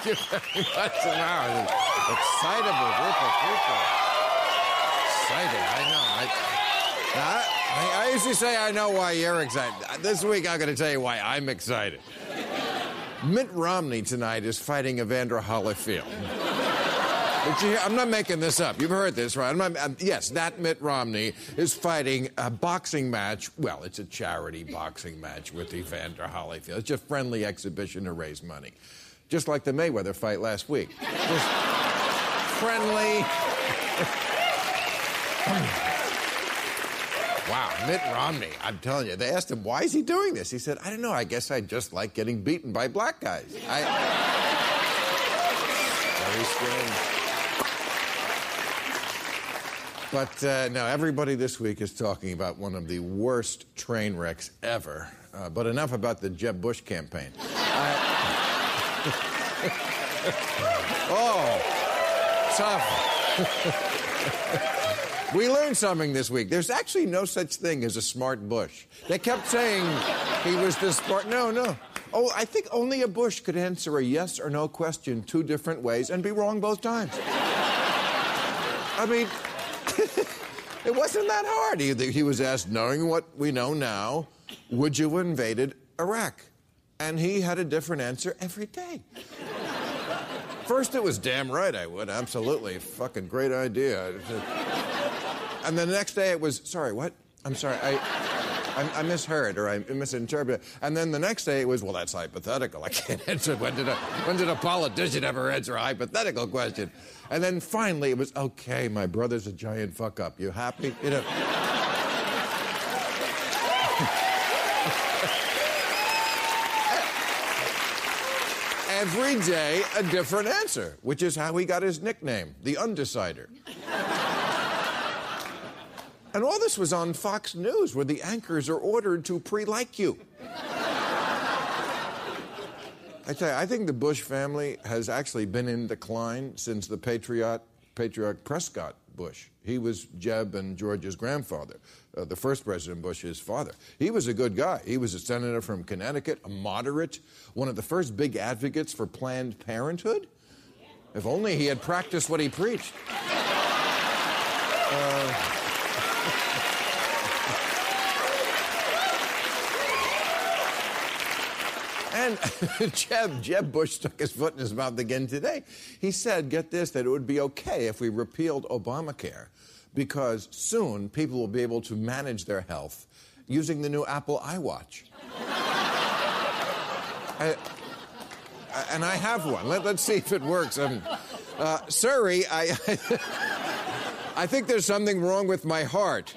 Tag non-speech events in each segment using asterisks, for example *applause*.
Thank you very much. Wow, an excitable group of people. Excited, I know. I... I, I usually say I know why you're excited. This week I'm going to tell you why I'm excited. Mitt Romney tonight is fighting Evander Holyfield. Hear? I'm not making this up. You've heard this, right? I'm not, um, yes, that Mitt Romney is fighting a boxing match. Well, it's a charity boxing match with Evander Holyfield. It's just a friendly exhibition to raise money. Just like the Mayweather fight last week. Just friendly. *laughs* Wow, Mitt Romney, I'm telling you, they asked him, why is he doing this? He said, I don't know, I guess I just like getting beaten by black guys. I... Very strange. But uh, no, everybody this week is talking about one of the worst train wrecks ever. Uh, but enough about the Jeb Bush campaign. *laughs* oh, tough. *laughs* We learned something this week. There's actually no such thing as a smart Bush. They kept saying he was the smart. No, no. Oh, I think only a Bush could answer a yes or no question two different ways and be wrong both times. I mean, *laughs* it wasn't that hard. He, he was asked, knowing what we know now, would you have invaded Iraq? And he had a different answer every day. First, it was damn right I would. Absolutely. Fucking great idea. And the next day it was, sorry, what? I'm sorry, I, I, I misheard or I misinterpreted. And then the next day it was, well, that's hypothetical. I can't answer. When did a, when did a politician ever answer a hypothetical question? And then finally it was, okay, my brother's a giant fuck up. You happy? You know. Every day a different answer, which is how he got his nickname, the Undecider. And all this was on Fox News, where the anchors are ordered to pre like you. I tell you, I think the Bush family has actually been in decline since the patriot, patriarch Prescott Bush. He was Jeb and George's grandfather, uh, the first President Bush's father. He was a good guy. He was a senator from Connecticut, a moderate, one of the first big advocates for Planned Parenthood. If only he had practiced what he preached. And *laughs* Jeb, Jeb Bush stuck his foot in his mouth again today. He said, get this, that it would be okay if we repealed Obamacare because soon people will be able to manage their health using the new Apple iWatch. *laughs* I- and I have one. Let, us see if it works. Um, uh, sorry, I, *laughs* I think there's something wrong with my heart.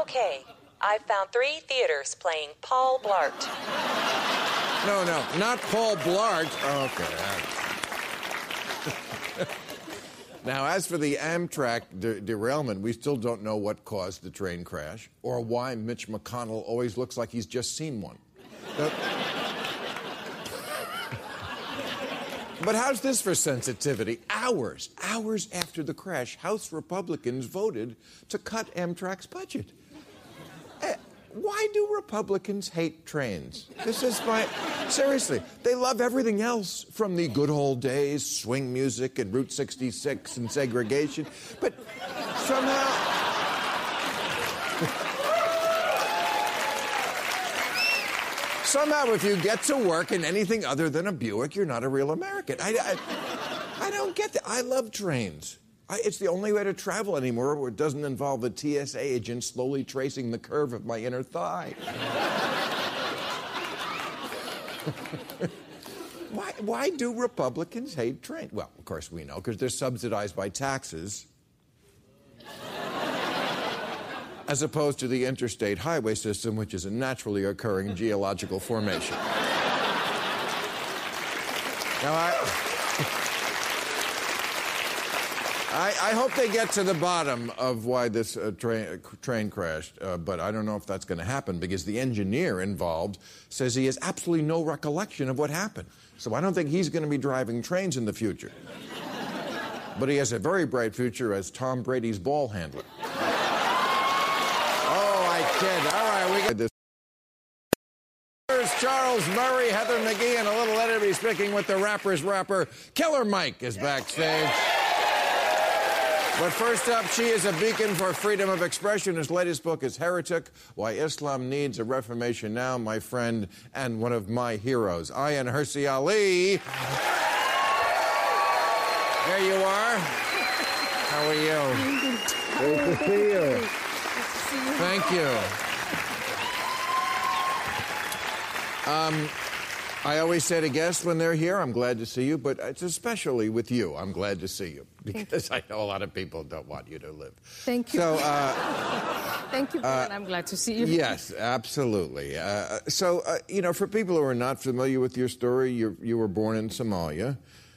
Okay, I've found three theaters playing Paul Blart. No, no, not Paul Blart. Oh, okay. *laughs* now, as for the Amtrak de- derailment, we still don't know what caused the train crash or why Mitch McConnell always looks like he's just seen one. But- *laughs* But how's this for sensitivity? Hours, hours after the crash, House Republicans voted to cut Amtrak's budget. Why do Republicans hate trains? This is my. Seriously, they love everything else from the good old days, swing music and Route 66 and segregation, but somehow. Somehow, if you get to work in anything other than a Buick, you're not a real American. I, I, I don't get that. I love trains. I, it's the only way to travel anymore where it doesn't involve a TSA agent slowly tracing the curve of my inner thigh. *laughs* Why, why do Republicans hate trains? Well, of course we know, because they're subsidized by taxes. As opposed to the interstate highway system, which is a naturally occurring geological formation. Now, I. I, I, hope they get to the bottom of why this uh, train, train crashed, uh, but I don't know if that's going to happen because the engineer involved says he has absolutely no recollection of what happened. So I don't think he's going to be driving trains in the future. *laughs* but he has a very bright future as Tom Brady's ball handler. *laughs* oh, I kid. All right, we got this. Charles Murray, Heather McGhee, and a little Eddie speaking with the rapper's rapper. Killer Mike is backstage. But first up, she is a beacon for freedom of expression. His latest book is Heretic Why Islam Needs a Reformation Now, my friend and one of my heroes, Ayaan Hirsi Ali. There you are. How are you? Great to see you. Thank you. Um, I always say to guests when they're here, I'm glad to see you, but it's especially with you, I'm glad to see you because I know a lot of people don't want you to live. Thank you. So, uh, *laughs* Thank you, uh, I'm glad to see you. Yes, absolutely. Uh, so, uh, you know, for people who are not familiar with your story, you you were born in Somalia,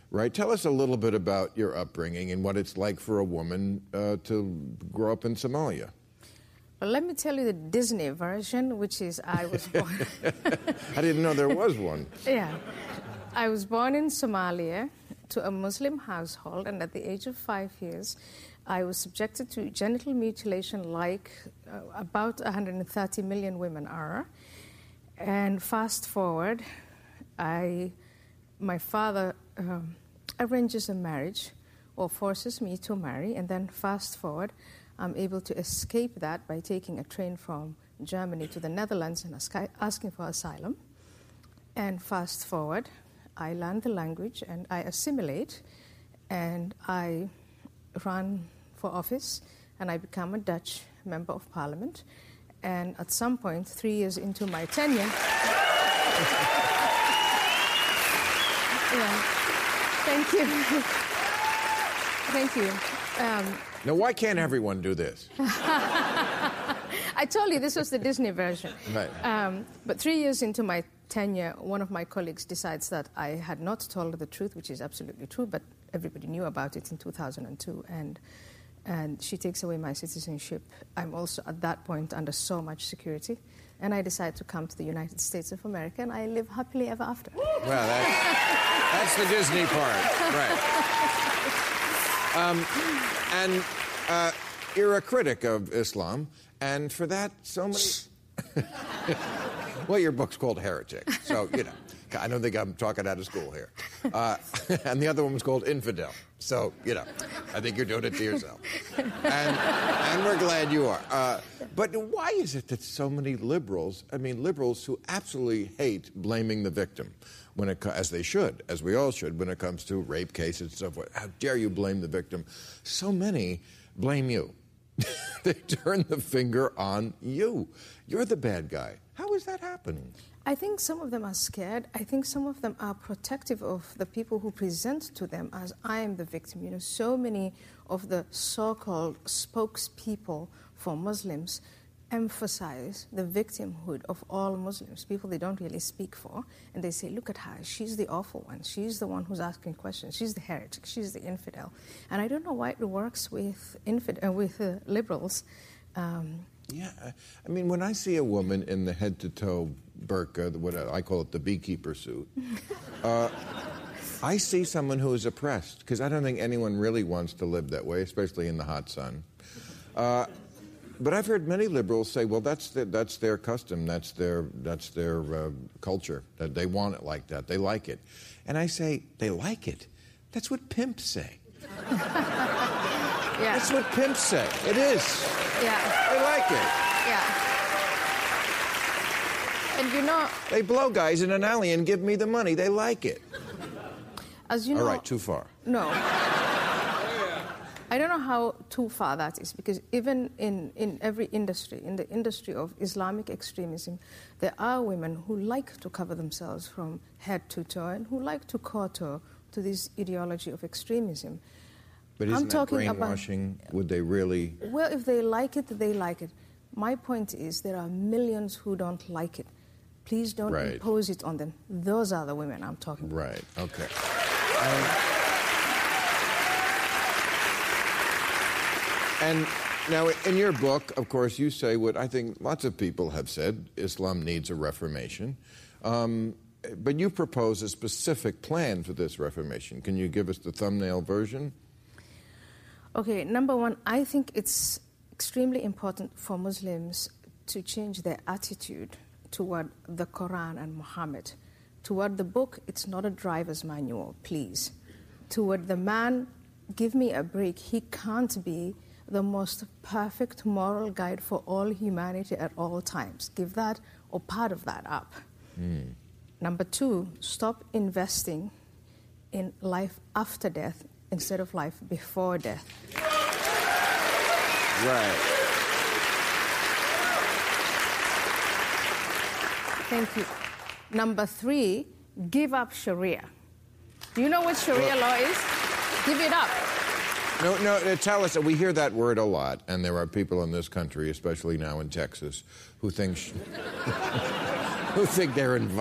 right? Tell us a little bit about your upbringing and what it's like for a woman uh, to grow up in Somalia. Well, let me tell you the Disney version, which is I was *laughs* born. I didn't know there was one. yeah. I was born in Somalia to a Muslim household, and at the age of five years, I was subjected to genital mutilation like uh, about 130 million women are. And fast forward, I, my father um, arranges a marriage or forces me to marry, and then fast forward, I'm able to escape that by taking a train from Germany to the Netherlands and asking for asylum. And fast forward, I learn the language and I assimilate, and I run for office, and I become a Dutch member of parliament. And at some point, three years into my tenure, *laughs* yeah, thank you, *laughs* thank you. Um, now, why can't everyone do this? *laughs* I told you this was the Disney version. Right. Um, but three years into my tenure, one of my colleagues decides that I had not told the truth, which is absolutely true, but everybody knew about it in 2002. And, and she takes away my citizenship. I'm also at that point under so much security. And I decide to come to the United States of America, and I live happily ever after. Well, that's, that's the Disney part, right. Um, and uh, you're a critic of Islam, and for that, so many. *laughs* well, your book's called Heretic, so you know. I don't think I'm talking out of school here. Uh, *laughs* and the other one was called Infidel. So, you know, I think you're doing it to yourself. And, and we're glad you are. Uh, but why is it that so many liberals, I mean, liberals who absolutely hate blaming the victim, when it, as they should, as we all should, when it comes to rape cases and forth. How dare you blame the victim? So many blame you. *laughs* they turn the finger on you. You're the bad guy. How is that happening? I think some of them are scared. I think some of them are protective of the people who present to them as I am the victim. You know, so many of the so called spokespeople for Muslims emphasize the victimhood of all Muslims, people they don't really speak for, and they say, look at her, she's the awful one, she's the one who's asking questions, she's the heretic, she's the infidel. And I don't know why it works with, infid- uh, with uh, liberals. Um, yeah, I mean, when I see a woman in the head to toe burqa, what I call it the beekeeper suit, *laughs* uh, I see someone who is oppressed because I don't think anyone really wants to live that way, especially in the hot sun. Uh, but I've heard many liberals say, well, that's, the, that's their custom, that's their, that's their uh, culture, that they want it like that, they like it. And I say, they like it? That's what pimps say. *laughs* yeah. That's what pimps say. It is. Yeah. They like it. Yeah. And you know. They blow guys in an alley and give me the money. They like it. As you know. All right, too far. No. I don't know how too far that is because even in, in every industry, in the industry of Islamic extremism, there are women who like to cover themselves from head to toe and who like to kowtow to this ideology of extremism. But I'm isn't that talking about- brainwashing? Would they really? Well, if they like it, they like it. My point is there are millions who don't like it. Please don't Right. impose it on them. Those are the women I'm talking about. Right. Okay. Um, And now, in your book, of course, you say what I think lots of people have said Islam needs a reformation. Um, but you propose a specific plan for this reformation. Can you give us the thumbnail version? Okay, number one, I think it's extremely important for Muslims to change their attitude toward the Quran and Muhammad. Toward the book, it's not a driver's manual, please. Toward the man, give me a break. He can't be the most perfect moral guide for all humanity at all times. Give that or part of that up. Hmm. Number two, stop investing in life after death instead of life before death. Right. Thank you. Number three, give up Sharia. Do you know what Sharia law is? Give it up. No, no, uh, tell us. We hear that word a lot, and there are people in this country, especially now in Texas, who think *laughs* who think they're in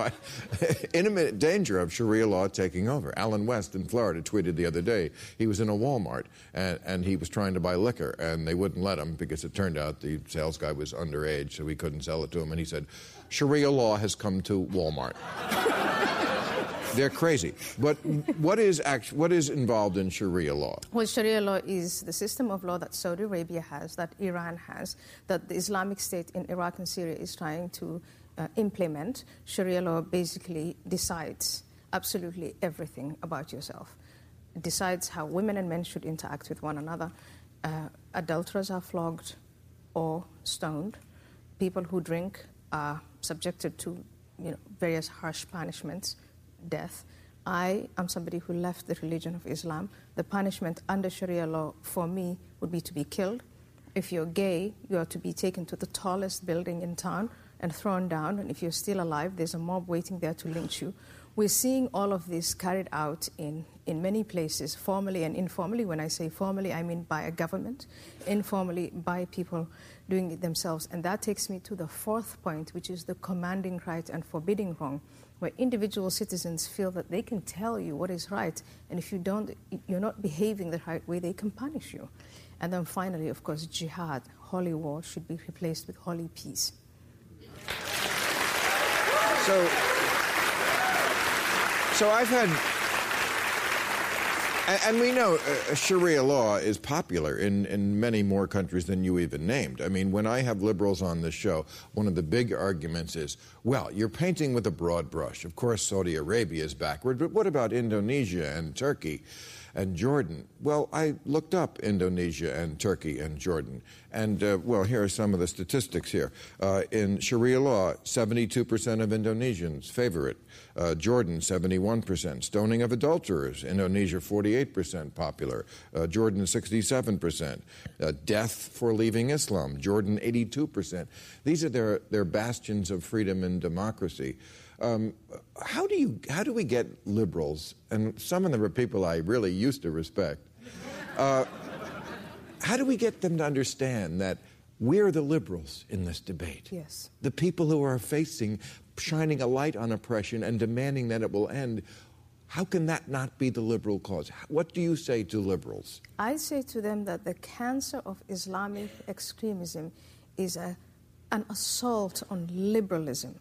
imminent *laughs* danger of Sharia law taking over. Allen West in Florida tweeted the other day he was in a Walmart and, and he was trying to buy liquor, and they wouldn't let him because it turned out the sales guy was underage, so he couldn't sell it to him. And he said, "Sharia law has come to Walmart." *laughs* They're crazy. But what is act- what is involved in Sharia law? Well, Sharia law is the system of law that Saudi Arabia has, that Iran has, that the Islamic State in Iraq and Syria is trying to uh, implement. Sharia law basically decides absolutely everything about yourself. It decides how women and men should interact with one another. Uh, adulterers are flogged or stoned. People who drink are subjected to you know, various harsh punishments, death. I am somebody who left the religion of Islam. The punishment under Sharia law for me would be to be killed. If you're gay, you are to be taken to the tallest building in town and thrown down. And if you're still alive, there's a mob waiting there to lynch you. We're seeing all of this carried out in, in many places, formally and informally. When I say formally, I mean by a government, informally by people doing it themselves. And that takes me to the fourth point, which is the commanding right and forbidding wrong, where individual citizens feel that they can tell you what is right, and if you don't, you're not behaving the right way, they can punish you. And then finally, of course, jihad, holy war, should be replaced with holy peace. So, so I've had, and, we know uh, Sharia law is popular in, in many more countries than you even named. I mean, when I have liberals on the show, one of the big arguments is, well, you're painting with a broad brush. Of course, Saudi Arabia is backward, but what about Indonesia and Turkey? And Jordan. Well, I looked up Indonesia and Turkey and Jordan. And, uh, well, here are some of the statistics here. Uh, in Sharia law, 72% of Indonesians favor it. Uh, Jordan, 71%. Stoning of adulterers, Indonesia, 48% popular. Uh, Jordan, 67%. Uh, death for leaving Islam, Jordan, 82%. These are their, their bastions of freedom and democracy. Um, how do you how do we get liberals and some of them are people I really used to respect uh, how do we get them to understand that we're the liberals in this debate? Yes. the people who are facing shining a light on oppression and demanding that it will end how can that not be the liberal cause? What do you say to liberals? I say to them that the cancer of Islamic extremism is a, an assault on liberalism,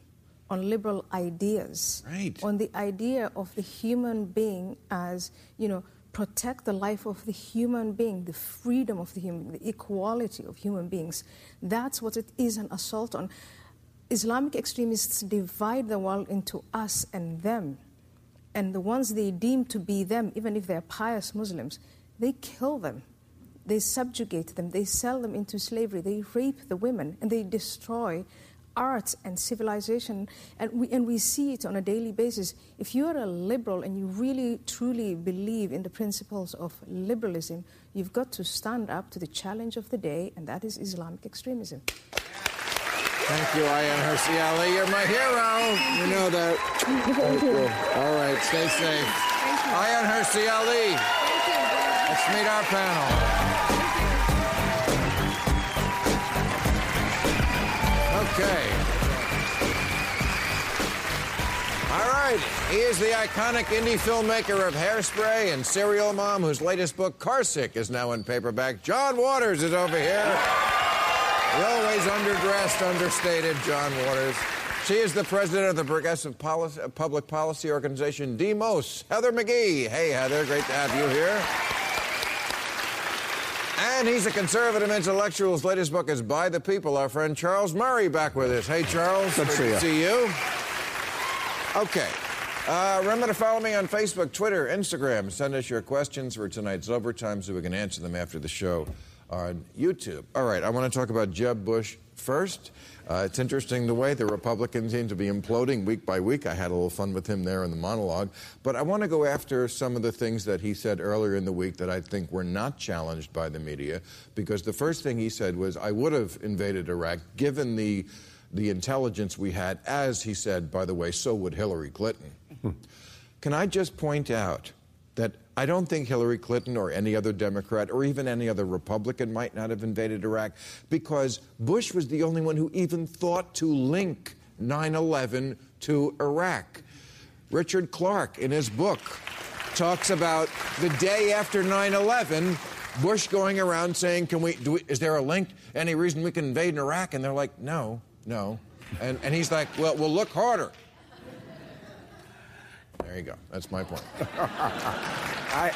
on liberal ideas, Right. on the idea of the human being as, you know, protect the life of the human being, the freedom of the human, the equality of human beings. That's what it is an assault on. Islamic extremists divide the world into us and them. And the ones they deem to be them, even if they're pious Muslims, they kill them. They subjugate them. They sell them into slavery. They rape the women. And they destroy art and civilization, and we, and we see it on a daily basis. If you are a liberal and you really truly believe in the principles of liberalism, you've got to stand up to the challenge of the day, and that is Islamic extremism. Thank you, Ayaan Hirsi Ali. You're my hero. You know that. Thank you. All right, stay safe. Ayaan Hirsi Ali. Let's meet our panel. Right. He is the iconic indie filmmaker of Hairspray and Serial Mom, whose latest book, Carsick, is now in paperback. John Waters is over here. The always underdressed, understated John Waters. She is the president of the Progressive Policy, uh, Public Policy Organization, DEMOS. Heather McGhee. Hey, Heather, great to have you here. And he's a conservative intellectual. His latest book is By the People. Our friend Charles Murray back with us. Hey, Charles. Good to see you. Okay. Uh, remember to follow me on Facebook, Twitter, Instagram. Send us your questions for tonight's overtime so we can answer them after the show on YouTube. All right, I want to talk about Jeb Bush first. Uh, it's interesting the way the Republicans seem to be imploding week by week. I had a little fun with him there in the monologue. But I want to go after some of the things that he said earlier in the week that I think were not challenged by the media. Because the first thing he said was, I would have invaded Iraq given the, the intelligence we had, as he said, by the way, so would Hillary Clinton. Hmm. Can I just point out that I don't think Hillary Clinton or any other Democrat or even any other Republican might not have invaded Iraq because Bush was the only one who even thought to link 9 11 to Iraq. Richard Clarke, in his book, talks about the day after 9 11. Bush going around saying, "Can we? Do we is there a link? Any reason we can invade Iraq?" And they're like, "No, no," and and he's like, "Well, we'll look harder." There you go. That's my point. *laughs* I,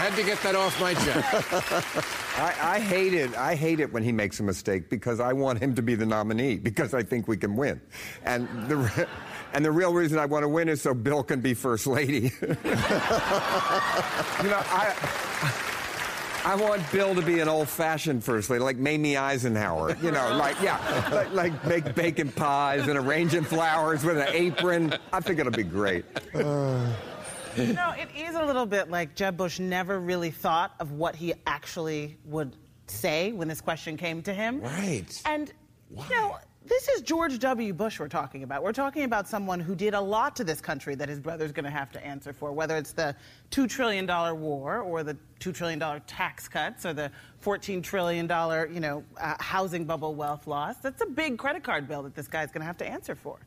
Had to get that off my chest. *laughs* I, I hate it. I hate it when he makes a mistake because I want him to be the nominee because I think we can win, and the *laughs* and the real reason I want to win is so Bill can be first lady. you know, I. I want Bill to be an old-fashioned first lady, like Mamie Eisenhower. You know, like yeah, like, like make bacon pies and arranging flowers with an apron. I think it'll be great. You know, it is a little bit like Jeb Bush never really thought of what he actually would say when this question came to him. Right. And, you know, this is George W. Bush we're talking about. We're talking about someone who did a lot to this country that his brother's going to have to answer for, whether it's the $2 trillion war or the $2 trillion tax cuts or the $14 trillion, you know, uh, housing bubble wealth loss. That's a big credit card bill that this guy's going to have to answer for.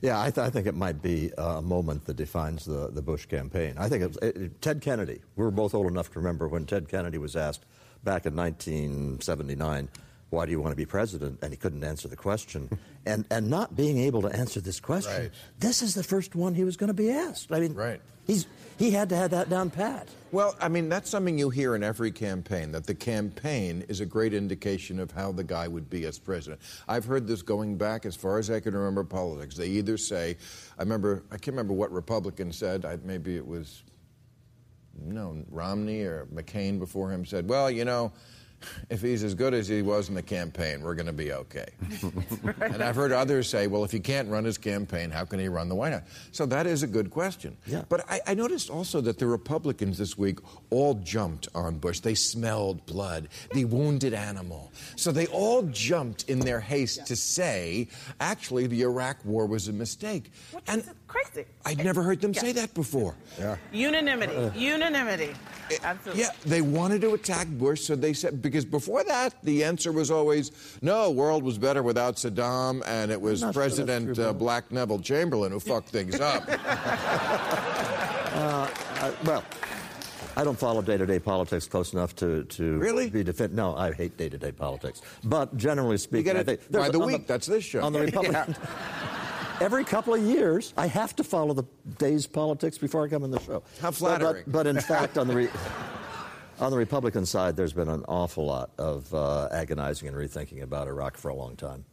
Yeah, I, th- I think it might be a moment that defines the, the Bush campaign. I think it was, it, it- Ted Kennedy. We were both old enough to remember when Ted Kennedy was asked back in 1979, "Why do you want to be president?" and he couldn't answer the question, *laughs* and and not being able to answer this question. Right. This is the first one he was going to be asked. I mean, Right. He's he had to have that down pat. Well, I mean, that's something you hear in every campaign, that the campaign is a great indication of how the guy would be as president. I've heard this going back as far as I can remember politics. They either say, I remember, I can't remember what Republican said, I, maybe it was, no, Romney or McCain before him said, well, you know, if he's as good as he was in the campaign, we're going to be okay. *laughs* And I've heard others say, well, if he can't run his campaign, how can he run the White House? So that is a good question. Yeah. But I, I noticed also that the Republicans this week all jumped on Bush. They smelled blood, the wounded animal. So they all jumped in their haste to say, actually, the Iraq war was a mistake. Which and crazy. I'd never heard them Yeah. say that before. Yeah. Unanimity. Uh, uh, unanimity. Absolutely. Yeah, they wanted to attack Bush, so they said because before that the answer was always no. World was better without Saddam, and it was Not sure President true, uh, Black Neville Chamberlain who fucked things up. *laughs* *laughs* Uh, I, well, I don't follow day-to-day politics close enough to, to Really? be defend. No, I hate day-to-day politics. But generally speaking, get I think by the on week. That's this show. On the *laughs* Republican. Every couple of years, I have to follow the day's politics before I come in the show. How But- flattering. But, but in *laughs* fact, on the re- on the Republican side, there's been an awful lot of uh, agonizing and rethinking about Iraq for a long time.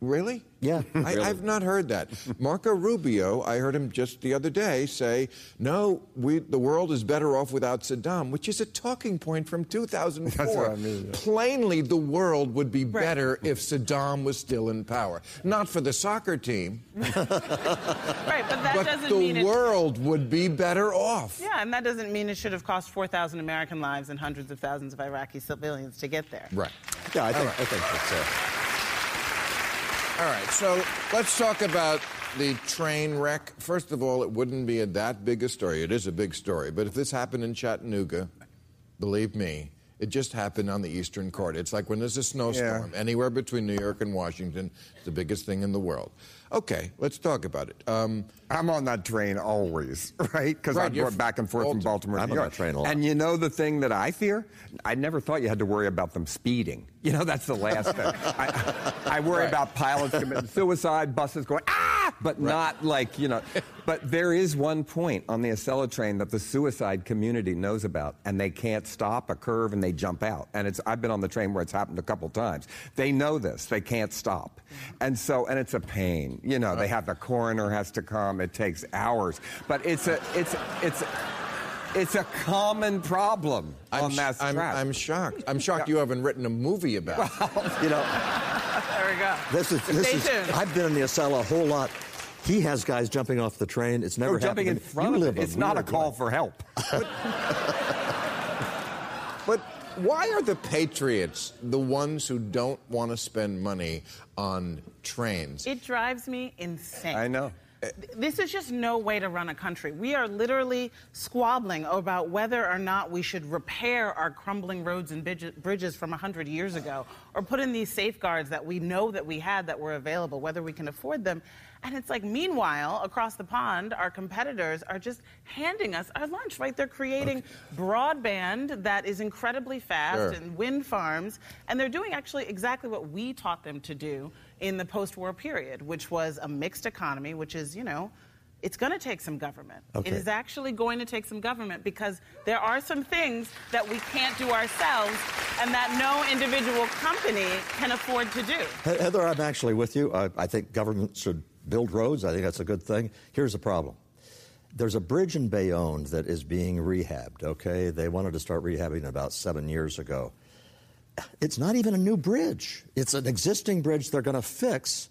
Really? Yeah, I, really. I've not heard that. Marco Rubio, I heard him just the other day say, "No, we the world is better off without Saddam," which is a talking point from 2004. *laughs* That's what I mean, yeah. Plainly, the world would be better if Saddam was still in power. Not for the soccer team, *laughs* Right, but that *laughs* but doesn't the mean it. world would be better off. Yeah, and that doesn't mean it should have cost 4,000 American lives and hundreds of thousands of Iraqi civilians to get there. Right. Yeah, I think, right. I think that's uh, All right, so let's talk about the train wreck. First of all, it wouldn't be a, that big a story. It is a big story, but if this happened in Chattanooga, believe me, it just happened on the Eastern Corridor. It's like when there's a snowstorm anywhere between New York and Washington, it's the biggest thing in the world. Okay, let's talk about it. Um, I'm on that train always, *laughs* right? Because Right, I'm going back and forth from Baltimore to I'm New on that train a lot. And you know the thing that I fear? I never thought you had to worry about them speeding. You know, that's the last thing. *laughs* I, I worry Right. about pilots committing suicide, buses going, ah, but not like, you know. But there is one point on the Acela train that the suicide community knows about, and they can't stop a curve and they jump out. And it's, I've been on the train where it's happened a couple times. They know this, they can't stop. And so, and it's a pain. You know, they have the coroner has to come, it takes hours. But it's a, it's, it's, it's a common problem on sh- that I'm, track. I'm shocked. I'm shocked you haven't written a movie about it. you know, *laughs* There we go. this is this Stay is. tuned. I've been in the Acela a whole lot. He has guys jumping off the train. It's never Or jumping in happened to me. front You of live it. It's not a call life. for help. *laughs* But why are the patriots the ones who don't want to spend money on trains? It drives me insane. I know. This is just no way to run a country. We are literally squabbling about whether or not we should repair our crumbling roads and bridges from 100 years ago or put in these safeguards that we know that we had that were available, whether we can afford them. And it's like, meanwhile, across the pond, our competitors are just handing us our lunch, right? They're creating broadband that is incredibly fast Sure. and wind farms, and they're doing actually exactly what we taught them to do in the post-war period, which was a mixed economy, which is, you know, it's going to take some government. Okay. It is actually going to take some government because there are some things that we can't do ourselves and that no individual company can afford to do. Heather, I'm actually with you. I, I think government should build roads. I think that's a good thing. Here's the problem. There's a bridge in Bayonne that is being rehabbed, okay? They wanted to start rehabbing about seven years ago. It's not even a new bridge. It's an existing bridge they're going to fix.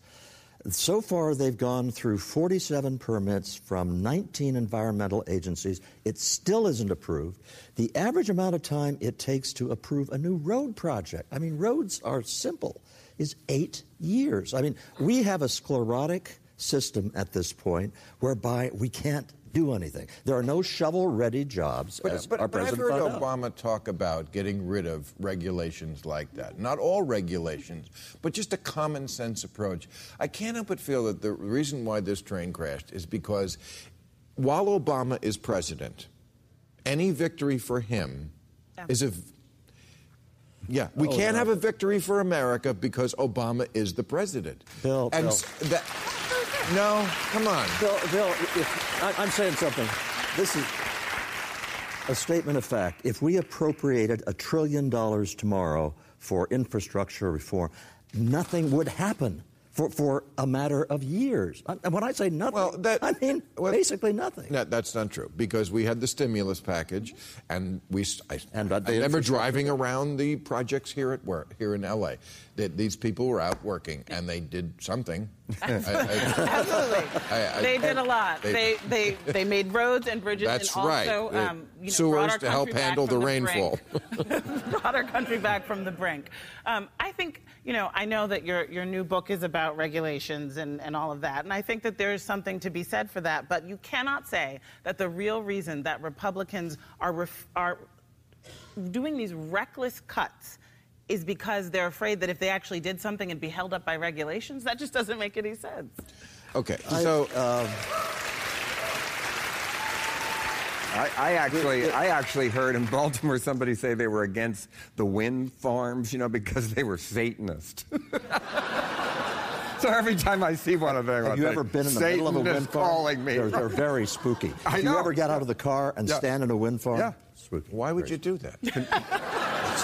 So far, they've gone through 47 permits from 19 environmental agencies. It still isn't approved. The average amount of time it takes to approve a new road project, I mean, roads are simple, is eight years. I mean, we have a sclerotic system at this point whereby we can't do anything. There are no shovel ready jobs, as But, our but I've president heard found out. Obama talk about getting rid of regulations like that. Not all regulations, but just a common sense approach. I can't help but feel that the reason why this train crashed is because while Obama is president, any victory for him is a. Yeah, we Oh, can't no. have a victory for America because Obama is the president. Bill, and Bill. s- that. No, come on. Bill, Bill if, I, I'm saying something. This is a statement of fact. If we appropriated a trillion dollars tomorrow for infrastructure reform, nothing would happen for, for a matter of years. And when I say nothing, Well, that- I mean well, basically nothing. No, that's not true because we had the stimulus package, and we. I, And, uh, I remember driving around the projects here at work here in L.A. That these people were out working and they did something. *laughs* I- I- Absolutely. I- I- they did a lot. they- They, they, they made roads and bridges That's and also right. They- um, you know, sewers to help handle from the rainfall. *laughs* *laughs* brought our country back from the brink. Um, I think, you know, I know that your, your new book is about regulations and, and all of that, and I think that there's something to be said for that, but you cannot say that the real reason that Republicans are, ref- are doing these reckless cuts is because they're afraid that if they actually did something and be held up by regulations. That just doesn't make any sense. okay, so um, I, I actually, I actually heard in Baltimore somebody say they were against the wind farms, you know, because they were Satanist. *laughs* so every time I see one of them, Have you like, ever been in the Satan middle of a wind farm? calling me. They're, they're very spooky. *laughs* I Do you ever get out of the car and Yeah. stand in a wind farm? Yeah. Spooky. why would you do that? *laughs* It's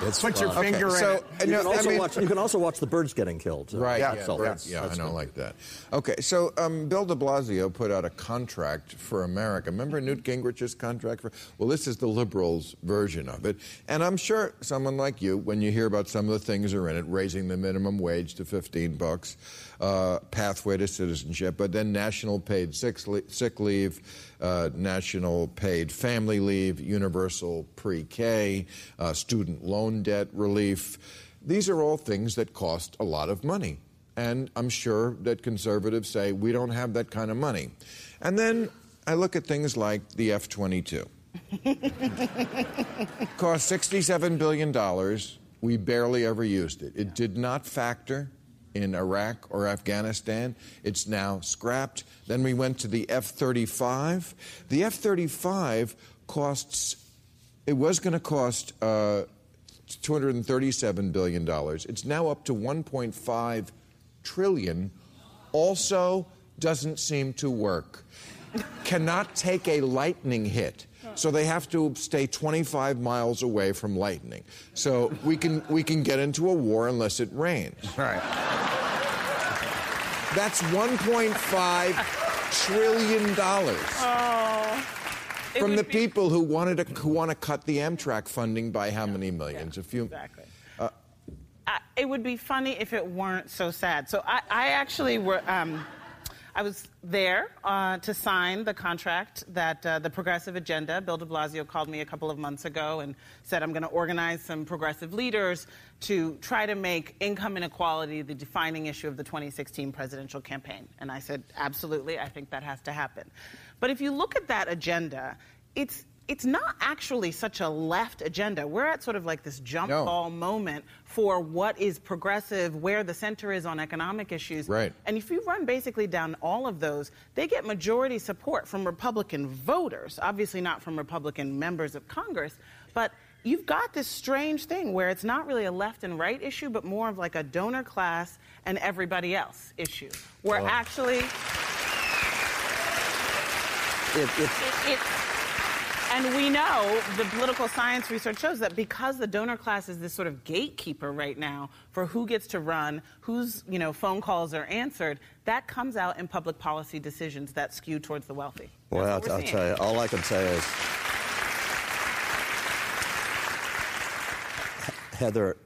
Put your finger Okay, so, it. uh, You no, can, I also mean- watch, you can also watch the birds getting killed. uh, Right. Yeah, Yeah. so right, yeah, I that's don't good. like that. Okay. So um, Bill De Blasio put out a contract for America. Remember Newt Gingrich's contract for? Well, this is the liberals' version of it. And I'm sure someone like you, when you hear about some of the things that are in it, raising the minimum wage to 15 bucks, uh, pathway to citizenship, but then national paid sick, le- sick leave, uh, national paid family leave, universal pre-K, uh, student loan debt relief. These are all things that cost a lot of money. And I'm sure that conservatives say, we don't have that kind of money. And then I look at things like the F 22. Cost $67 billion. We barely ever used it. It did not factor in Iraq or Afghanistan. It's now scrapped. Then we went to the F 35. The F 35 costs, it was going to cost uh, $237 billion. It's now up to 1.5 trillion. Also doesn't seem to work. Cannot take a lightning hit. So they have to stay 25 miles away from lightning. So we can we can get into a war unless it rains. Right. That's 1.5 trillion dollars It from the be- people who wanted to who want to cut the Amtrak funding by how many millions? A few. Exactly. I, it would be funny if it weren't so sad. So I, I actually were. Um, I was there uh, to sign the contract that uh, the progressive agenda. Bill de Blasio called me a couple of months ago and said, I'm going to organize some progressive leaders to try to make income inequality the defining issue of the 2016 presidential campaign. And I said, absolutely, I think that has to happen. But if you look at that agenda, it's it's not actually such a left agenda. We're at sort of like this jump No. ball moment for what is progressive, where the center is on economic issues. Right. And if you run basically down all of those, they get majority support from Republican voters, obviously not from Republican members of Congress, but you've got this strange thing where it's not really a left and right issue, but more of like a donor class and everybody else issue. Where actually It, it, it, it, and we know the political science research shows that because the donor class is this sort of gatekeeper right now for who gets to run, whose you know phone calls are answered, that comes out in public policy decisions that skew towards the wealthy. well, I'll, That's what we're I'll tell you, all I can say is, Heather,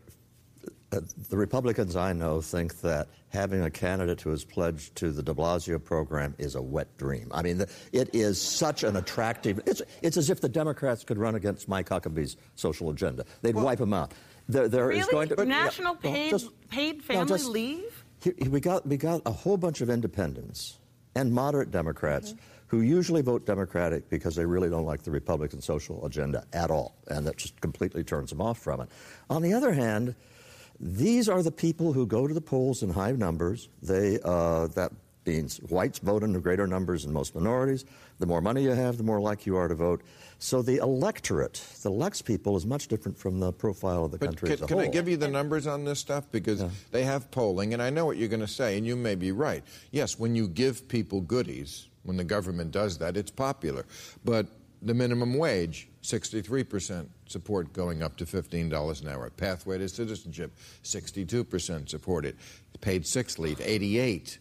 Uh, the Republicans I know think that having a candidate who is pledged to the de Blasio program is a wet dream. I mean, it is such an attractive. It's, it's as if the Democrats could run against Mike Huckabee's social agenda. They'd wipe him out. There, there is Really? going to National yeah, paid- just- paid no, family just- leave? He- he- we got we got a whole bunch of independents and moderate Democrats mm-hmm. who usually vote Democratic because they really don't like the Republican social agenda at all, and that just completely turns them off from it. On the other hand, these are the people who go to the polls in high numbers. They uh, that means whites vote in greater numbers than most minorities. The more money you have, the more likely you are to vote. So the electorate the elects people is much different from the profile of the But country can, as a can whole. I give you the numbers on this stuff? Because they have polling, and I know what you're going to say, and you may be right. Yes, when you give people goodies, when the government does that, it's popular. But the minimum wage, 63% support going up to $15 an hour. Pathway to citizenship, 62% support it. Paid sick leave, 88%.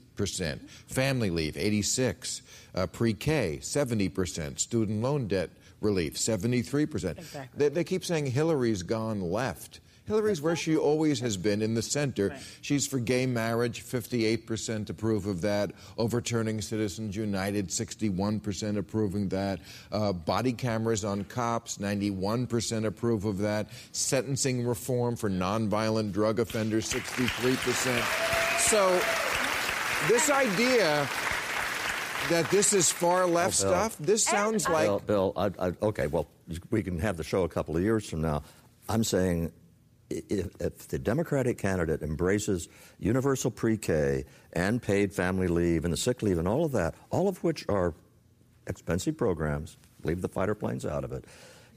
Family leave, 86. Uh, Pre-K, 70%. Student loan debt relief, 73%. Exactly. They, they keep saying Hillary's gone left. Hillary's where she always has been, in the center. Right. She's for gay marriage, 58% approve of that. Overturning Citizens United, 61% approving that. Uh, body cameras on cops, 91% approve of that. Sentencing reform for nonviolent drug offenders, 63%. So, this idea that this is far left Oh, stuff, this sounds like. Bill, Bill I, I, okay, well, we can have the show a couple of years from now. I'm saying i- if, if the Democratic candidate embraces universal pre-K and paid family leave and the sick leave and all of that, all of which are expensive programs, leave the fighter planes out of it.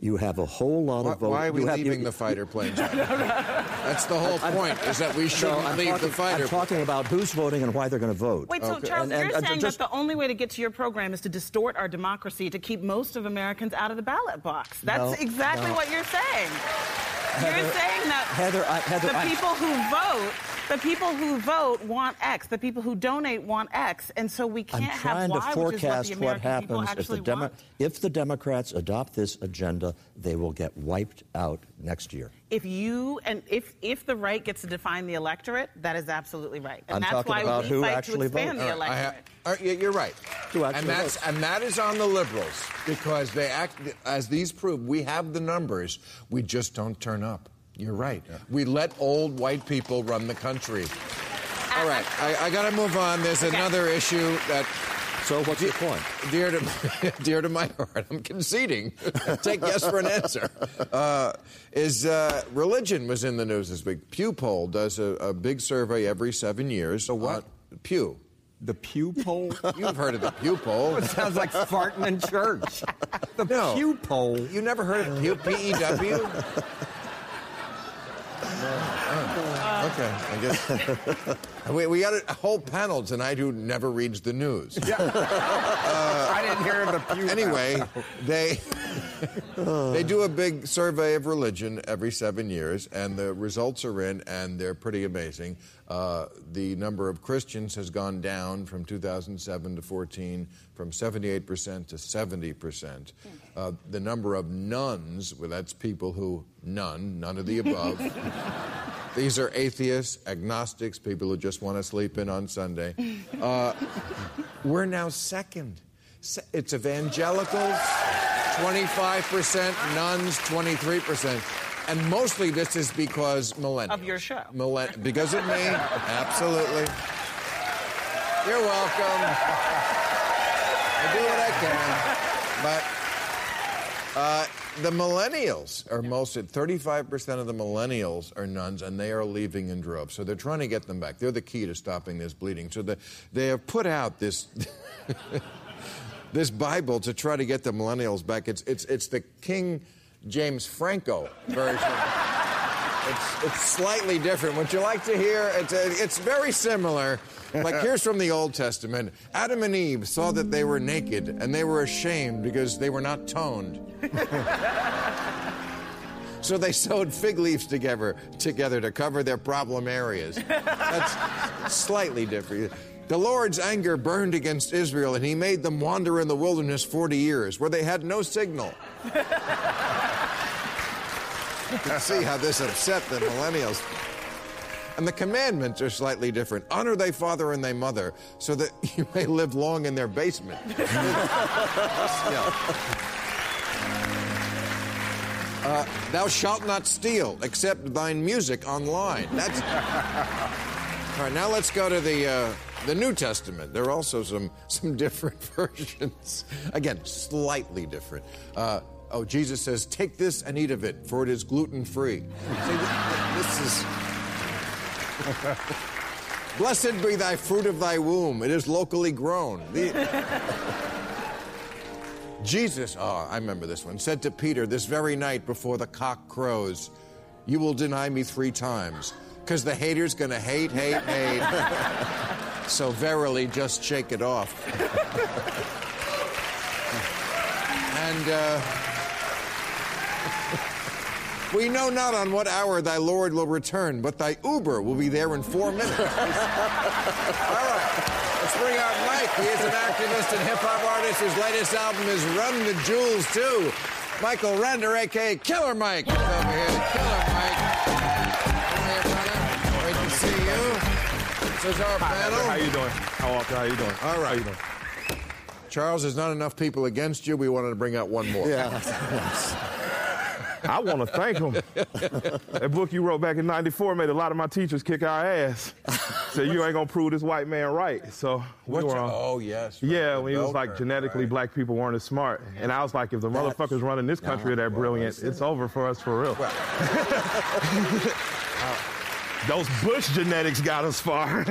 You have a whole lot Why, of votes. why are we you have, leaving you, the fighter planes? *laughs* That's the whole point, is that we shouldn't I'm leave talking, the fighter I'm talking about who's voting and why they're going to vote. Wait, so Charles, And- and- you're and saying just- that the only way to get to your program is to distort our democracy to keep most of Americans out of the ballot box. That's No, exactly no. what you're saying. you're saying that Heather, I- Heather, the I- people who vote, the people who vote want X, the people who donate want X, and so we I'm can't trying have to Y, which is what forecast what happens if the, Demo- if the Democrats adopt this agenda. They will get wiped out next year. If you and if if the right gets to define the electorate, that is absolutely right, and I'm that's talking why about we who fight actually to expand votes. the All right, I electorate. ha- all right, yeah, you're right. Who actually and that's votes. and that is on the liberals because they act as these prove. We have the numbers. We just don't turn up. You're right. We let old white people run the country. All right, I, I got to move on. There's another issue that. So what's your point? Dear to, *laughs* dear to my heart, I'm conceding. *laughs* Take yes for an answer. *laughs* Uh, is uh, religion was in the news this week? Pew poll does a, a big survey every seven years. So what? Pew. The pew poll? You've heard of the Pew poll. It sounds like farting in church. The No. pew poll. You never heard of Pew? P E W? Okay, I guess. *laughs* we, we got a whole panel tonight who never reads the news. Yeah, I didn't hear of the pew. Anyway, they *laughs* they do a big survey of religion every seven years, and the results are in, and they're pretty amazing. Uh, the number of Christians has gone down from 2007 to 14, from 78% to 70%. Uh, the number of nuns, well, that's people who none, none of the above. *laughs* These are atheists, agnostics, people who just want to sleep in on Sunday. Uh, we're now second. It's evangelicals, 25%, nuns, 23%. And mostly this is because millennials. Of your show. Millen- because of me, *laughs* absolutely. You're welcome. I do what I can. But uh, the millennials are most, 35% of the millennials are nuns, and they are leaving in droves. So they're trying to get them back. They're the key to stopping this bleeding. So the, they have put out this. *laughs* this Bible to try to get the millennials back. It's, it's, it's the King James Franco version. It's, it's slightly different. Would you like to hear? It's, it's very similar. Like, here's from the Old Testament Adam and Eve saw that they were naked, and they were ashamed because they were not toned. *laughs* So they sewed fig leaves together, together to cover their problem areas. That's slightly different. The Lord's anger burned against Israel, and he made them wander in the wilderness 40 years, where they had no signal. you can see how this upset the millennials. And the commandments are slightly different. Honor thy father and thy mother, so that *laughs* you may live long in their basement. *laughs* Yeah. Uh, thou shalt not steal, except thine music online. That's *laughs* all right. Now let's go to the uh, the New Testament. There are also some some different versions. Again, slightly different. Uh, oh, Jesus says, "Take this and eat of it, for it is gluten free." This is. *laughs* Blessed be thy fruit of thy womb; it is locally grown. *laughs* Jesus, oh, I remember this one, said to Peter this very night before the cock crows, You will deny me three times. Because the hater's going to hate, hate, hate. *laughs* so verily, just shake it off. and uh, we know not on what hour thy Lord will return, but thy Uber will be there in four minutes. *laughs* All right. Let's bring out Mike. He is an activist and hip hop artist. His latest album is Run the Jewels 2. Michael Render, aka Killer Mike, is over here. Killer Mike. Come here, brother. Great to see you. This is our panel. How you doing? How Walker? How are you doing? All right. How you doing? Charles, there's not enough people against you. We wanted to bring out one more. Yeah. *laughs* I want to thank him. that book you wrote back in '94 made a lot of my teachers kick our ass. Said you ain't gonna prove this white man right. So we were on. oh, yes. right, Yeah, when he was like genetically right. black people weren't as smart, and I was like, if the That's- motherfuckers running this country are that well, brilliant, it's over for us for real. Well, *laughs* Those Bush genetics got us far.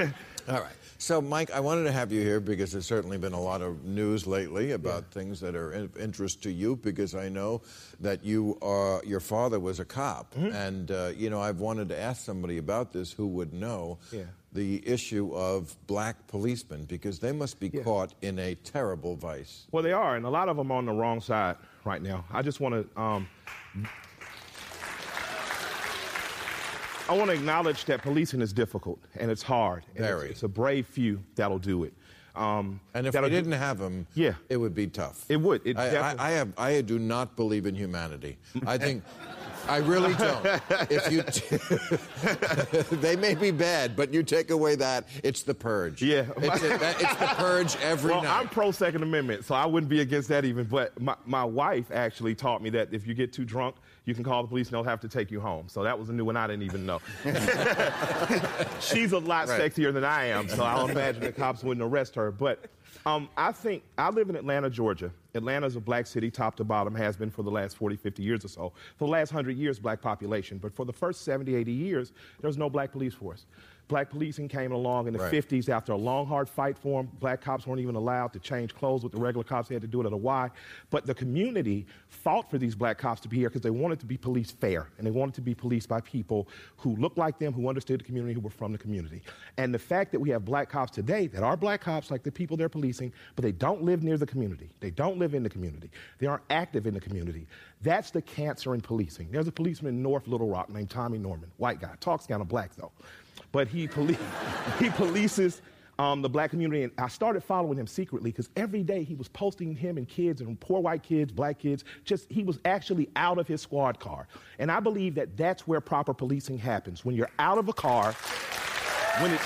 all right. So, Mike, I wanted to have you here because there's certainly been a lot of news lately about things that are of interest to you. Because I know that you are your father was a cop, Mm-hmm. and uh, you know I've wanted to ask somebody about this who would know Yeah. the issue of black policemen because they must be caught in a terrible vice. Well, they are, and a lot of them are on the wrong side right now. I just want to. Um, I want to acknowledge that policing is difficult and it's hard. and Very. It's, it's a brave few that'll do it. Um, And if we didn't have them, Yeah. it would be tough. It would. It I, I, I have. I do not believe in humanity. I think. I really don't. *laughs* If you, t- *laughs* they may be bad, but you take away that, it's the purge. Yeah. it's, it- that- it's the purge every well, night. I'm pro Second Amendment, so I wouldn't be against that even. But my, my wife actually taught me that if you get too drunk, you can call the police and they'll have to take you home. So that was a new one I didn't even know. *laughs* She's a lot Right. sexier than I am, so I'll *laughs* imagine the cops wouldn't arrest her. But um, I think I live in Atlanta, Georgia. Atlanta's a black city, top to bottom, has been for the last 40, 50 years or so. For the last 100 years, black population. But for the first 70, 80 years, there was no black police force. Black policing came along in the Right. 50s after a long, hard fight for them. Black cops weren't even allowed to change clothes with the regular cops. They had to do it at a Y. But the community fought for these black cops to be here because they wanted to be policed fair. And they wanted to be policed by people who looked like them, who understood the community, who were from the community. And the fact that we have black cops today that are black cops, like the people they're policing, but they don't live near the community. They don't live in the community. They aren't active in the community. That's the cancer in policing. There's a policeman in North Little Rock named Tommy Norman, white guy. Talks kind of black, though but he, poli- *laughs* he polices um, the black community. And I started following him secretly because every day he was posting him and kids and poor white kids, black kids. Just he was actually out of his squad car. And I believe that that's where proper policing happens when you're out of a car, when it's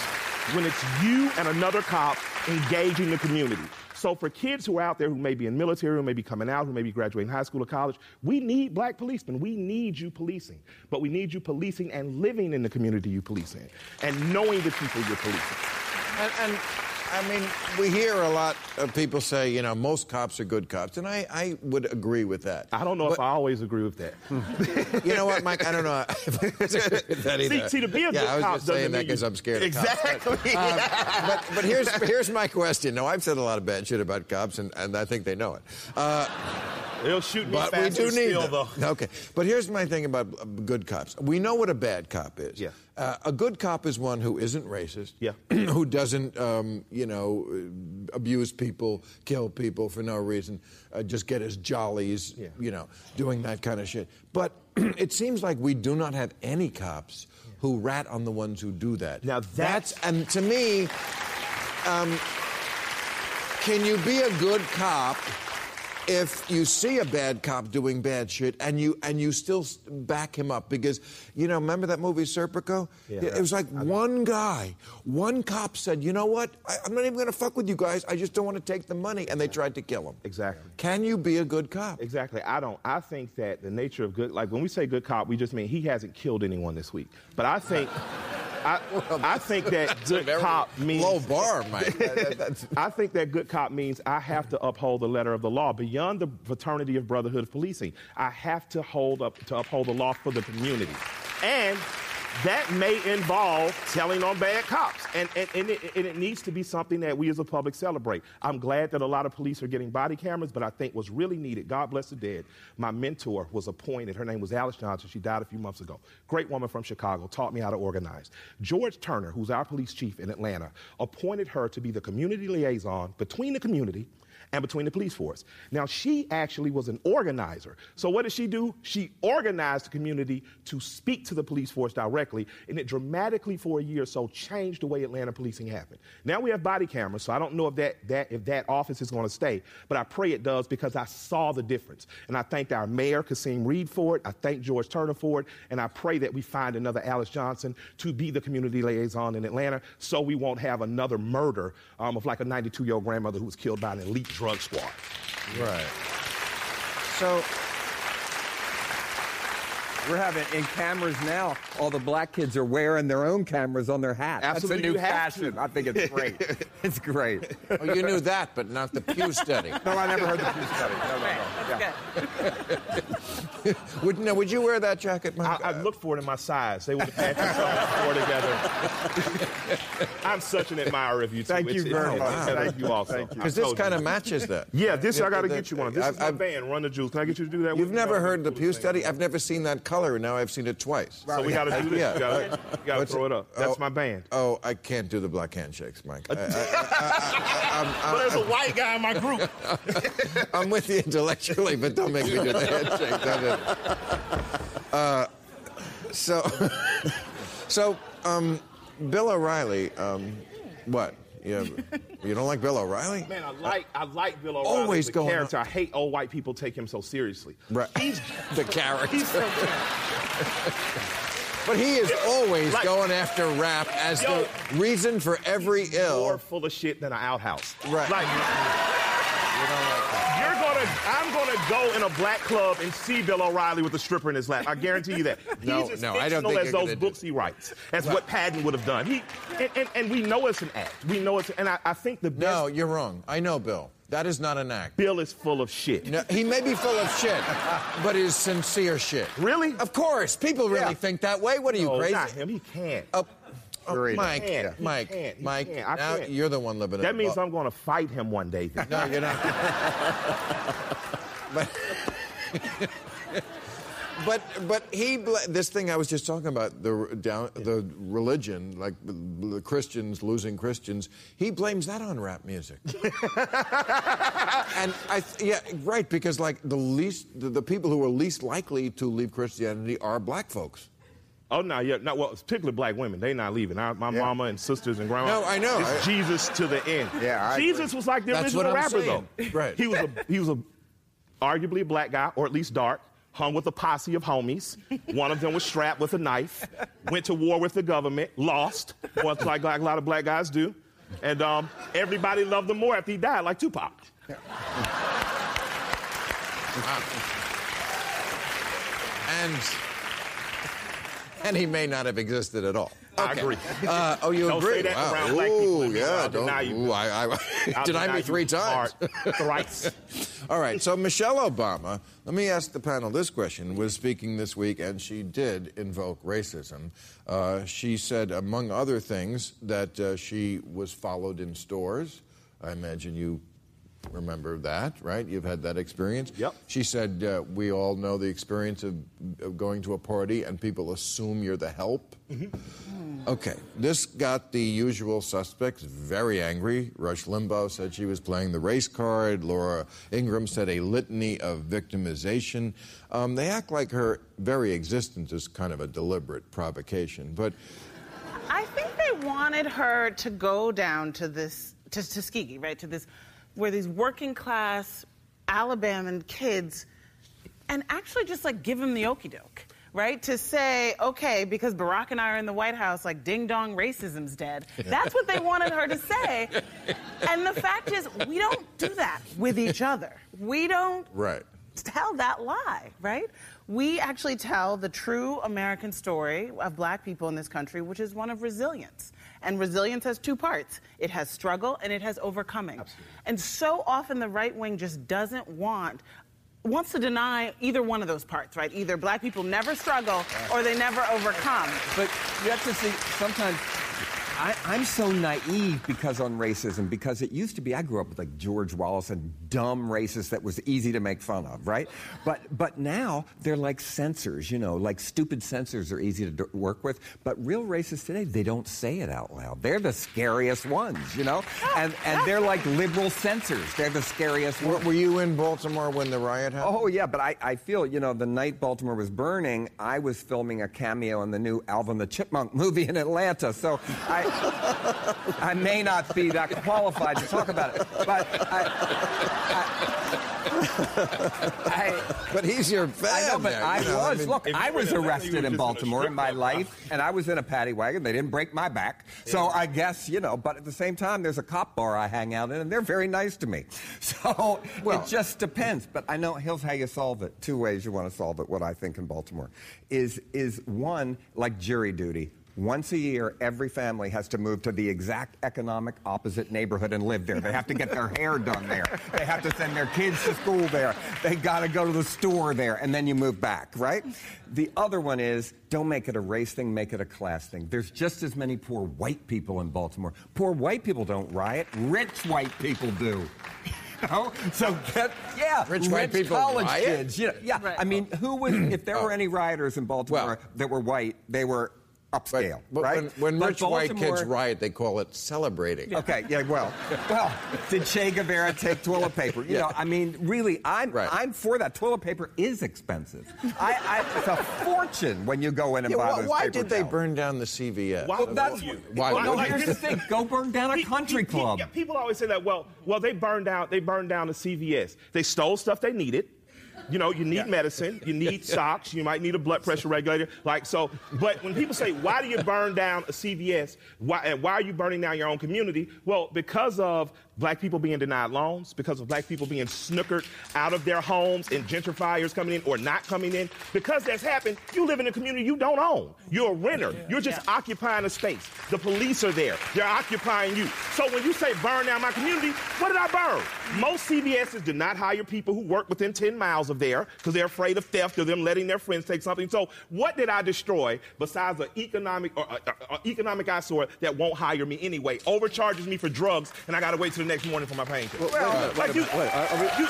when it's you and another cop engaging the community. So for kids who are out there who may be in military, who may be coming out, who may be graduating high school or college, we need black policemen. We need you policing. But we need you policing and living in the community you police in and knowing the people you're policing. And, and I mean, we hear a lot of people say, you know, most cops are good cops, and I, I would agree with that. I don't know if I always agree with that. *laughs* You know what, Mike? I don't know if I agree with that either. See- see, to be a yeah, good I was cop just saying that mean because I'm scared of cops. Exactly. But, um, *laughs* but, but here's here's my question. No, I've said a lot of bad shit about cops, and, and I think they know it. Uh, They'll shoot me but we fast do and need steal, them. though. Okay, but here's my thing about good cops. We know what a bad cop is. Yeah. Uh, a good cop is one who isn't racist. Yeah. *clears throat* who doesn't, um, you know, uh, abuse people, kill people for no reason, uh, just get his jollies, Yeah. you know, doing that kind of shit. But *clears throat* it seems like we do not have any cops who rat on the ones who do that. Now that's- and to me, um, can you be a good cop if you see a bad cop doing bad shit and you and you still back him up? Because you know, remember that movie Serpico? Yeah. it was like one guy, one cop said, "You know what? I, I'm not even going to fuck with you guys. I just don't want to take the money," and they tried to kill him. Exactly. Can you be a good cop? Exactly. I don't. I think that the nature of good, like when we say good cop, we just mean he hasn't killed anyone this week. But I think, I, *laughs* I think that good cop means low bar, Mike. *laughs* I think that good cop means I have to uphold the letter of the law beyond the fraternity of brotherhood of policing. I have to hold up to uphold the law for the community, and that may involve telling on bad cops, and and, and, it, and it needs to be something that we as a public celebrate. I'm glad that a lot of police are getting body cameras, but I think what's really needed. God bless the dead. My mentor was appointed. Her name was Alice Johnson. She died a few months ago. Great woman from Chicago. Taught me how to organize. George Turner, who's our police chief in Atlanta, appointed her to be the community liaison between the community and between the police force. Now, she actually was an organizer. So, what did she do? She organized the community to speak to the police force directly, and it dramatically, for a year or so, changed the way Atlanta policing happened. Now we have body cameras, so I don't know if that, that, if that office is going to stay, but I pray it does because I saw the difference. And I thanked our mayor, Kasim Reed, for it. I thank George Turner for it. And I pray that we find another Alice Johnson to be the community liaison in Atlanta so we won't have another murder um, of like a 92 year old grandmother who was killed by an elite drug squad. Right. So, We're having in cameras now. All the black kids are wearing their own cameras on their hats. Absolutely, That's a new fashion. to. I think it's great. *laughs* it's great. Oh, you knew that, but not the Pew study. No, I never heard the Pew study. No, no, no. Yeah. *laughs* Would, now, would you wear that jacket, Mike? I, I looked for it in my size. They would have had *laughs* to together. I'm such an admirer of you. Too. Thank you It's- very it's- much. it's- Thank you also. Thank you. Because this kind of matches that. Yeah, this I got to get you one. This I've- my I've- band, Run the Jewels. Can I get you to do that? You've with never heard the Pew study? I've never seen that color, and now I've seen it twice. So we got to do this. Yeah. You got to What's throw it up. That's Oh, my band. Oh, I can't do the black handshakes, Mike. I, but there's a white guy in my group. *laughs* I'm with you intellectually, but don't make me do the handshake. Don't do it. Uh, so, *laughs* so um, Bill O'Reilly, um, what? You, you don't like Bill O'Reilly? Man, I like I like Bill O'Reilly. Always going character. I hate old white people take him so seriously. Right. He's *laughs* the character. he's so *laughs* But he is always Like- going after rap as Yo, the reason for every ill. more full of shit than an outhouse. Right. Like you're gonna, I'm gonna go in a black club and see Bill O'Reilly with a stripper in his lap. I guarantee you that. *laughs* No, He's as no, I don't think as those gonna do- books he writes, as what Patton would have done. He, and, and, and we know it's an act. We know it's, and I, I think the best. No, you're wrong. I know Bill. That is not an act. Bill is full of shit. No, he may be full of shit, *laughs* but is sincere shit. Really? Of course. People really Yeah. think that way. What are you, no, crazy? not him. He can't. Oh, oh, Sure he Mike, can't. Mike, can't. He Mike. can't. Now can't. you're the one living that in means bu- I'm gonna fight him one day. then. No, you're not. *laughs* but, but but he bl- this thing I was just talking about the down the religion like the, the Christians losing Christians. He blames that on rap music. *laughs* and I yeah right because like the least the, the people who are least likely to leave Christianity are black folks. Oh no, yeah, no. Well, particularly black women, they not leaving. I, my mama and sisters and grandma. No, I know. It's I- Jesus to the end. Yeah, I Jesus was like the That's original rapper, saying. though. Right. He was a he was a arguably a black guy, or at least dark. Hung with a posse of homies. One of them was strapped with a knife. Went to war with the government. Lost, much like, like a lot of black guys do. And um, everybody loved him more after he died, like Tupac. *laughs* And and he may not have existed at all. I agree. Uh, oh, you Don't agree? say that wow. around black people Ooh, yeah. I'll Don't, deny you. ooh, I, I, *laughs* I'll deny me three times. *laughs* Thrice. *laughs* All right. So Michelle Obama. Let me ask the panel this question. Was speaking this week, and she did invoke racism. Uh, she said, among other things, that uh, she was followed in stores. I imagine you remember that, right? You've had that experience. Yep. She said, uh, we all know the experience of, of going to a party and people assume you're the help. Okay, this got the usual suspects very angry. Rush Limbaugh said she was playing the race card. Laura Ingraham said a litany of victimization. Um, they act like her very existence is kind of a deliberate provocation. But I think they wanted her to go down to this, to Tuskegee, right? To this, where these working class Alabama kids, and actually just like give them the okey doke, right? To say, okay, because Barack and I are in the White House, like ding dong, racism's dead. That's what they wanted her to say. *laughs* And the fact is, we don't do that with each other. We don't right. tell that lie, right? We actually tell the true American story of black people in this country, which is one of resilience. And resilience has two parts it has struggle and it has overcoming. Absolutely. And so often the right wing just doesn't want. Wants to deny either one of those parts, right? Either black people never struggle or they never overcome. But you have to see, sometimes I, I'm so naive because on racism, because it used to be, I grew up with like George Wallace and dumb racists that was easy to make fun of, right? But, but now they're like censors, you know, like stupid censors are easy to d- work with. But real racists today, they don't say it out loud. They're the scariest ones, you know? And, and they're like liberal censors. They're the scariest Were, ones. were you in Baltimore when the riot happened? Oh, yeah, but I, I feel, you know, the night Baltimore was burning, I was filming a cameo in the new Alvin the Chipmunk *laughs* movie in Atlanta. So I, I may not be that qualified to talk about it. But I, I, But he's your fan. I know, but there, I know, was. mean- Look, I was in Atlanta, you arrested in just in a Baltimore in my club. life, and I was in a paddy wagon. They didn't break my back. So I guess, you know, but at the same time, there's a cop bar I hang out in, and they're very nice to me. *laughs* So Well- it just depends. But I know here's how you solve it. Two ways you want to solve it, what I think in Baltimore is, is one, like jury duty. Once a year, every family has to move to the exact economic opposite neighborhood and live there. They have to get their hair done there. They have to send their kids to school there. They got to go to the store there, and then you move back, right? The other one is don't make it a race thing, make it a class thing. There's just as many poor white people in Baltimore. Poor white people don't riot, rich white people do. You know? So get yeah, Rich white people college riot? kids. Yeah, yeah. I mean, who was if there were oh. any rioters in Baltimore Well- that were white, they were upscale, But right? when, when But rich white kids riot, they call it celebrating. Okay, yeah, well, well, did Che Guevara take toilet paper? You know, I mean, really, I'm Right. I'm for that. Toilet paper is expensive. I, I, it's a fortune when you go in and Yeah, buy why those why paper did they burn down the CVS? Why Well, would that's you? Why well, no, would here's the thing: go burn down a Pe- country pe- pe- club. yeah, people always say that. Well, well, they burned down. They burned down the CVS. They stole stuff they needed. You know, you need medicine, you *laughs* need socks, you might need a blood pressure regulator. Like so, but when people say, "Why do you burn down a CVS? Why and why are you burning down your own community?" Well, because of black people being denied loans, because of black people being snookered out of their homes and gentrifiers coming in or not coming in. Because that's happened, you live in a community you don't own. You're a renter. You're just occupying a space. The police are there. They're occupying you. So when you say burn down my community, what did I burn? Most CVSs do not hire people who work within 10 miles of there because they're afraid of theft or them letting their friends take something. So what did I destroy besides an economic or uh, economic eyesore that won't hire me anyway? Overcharges me for drugs, and I got to wait till next morning for my painkiller. Well, like you, Wait, are, are we, you-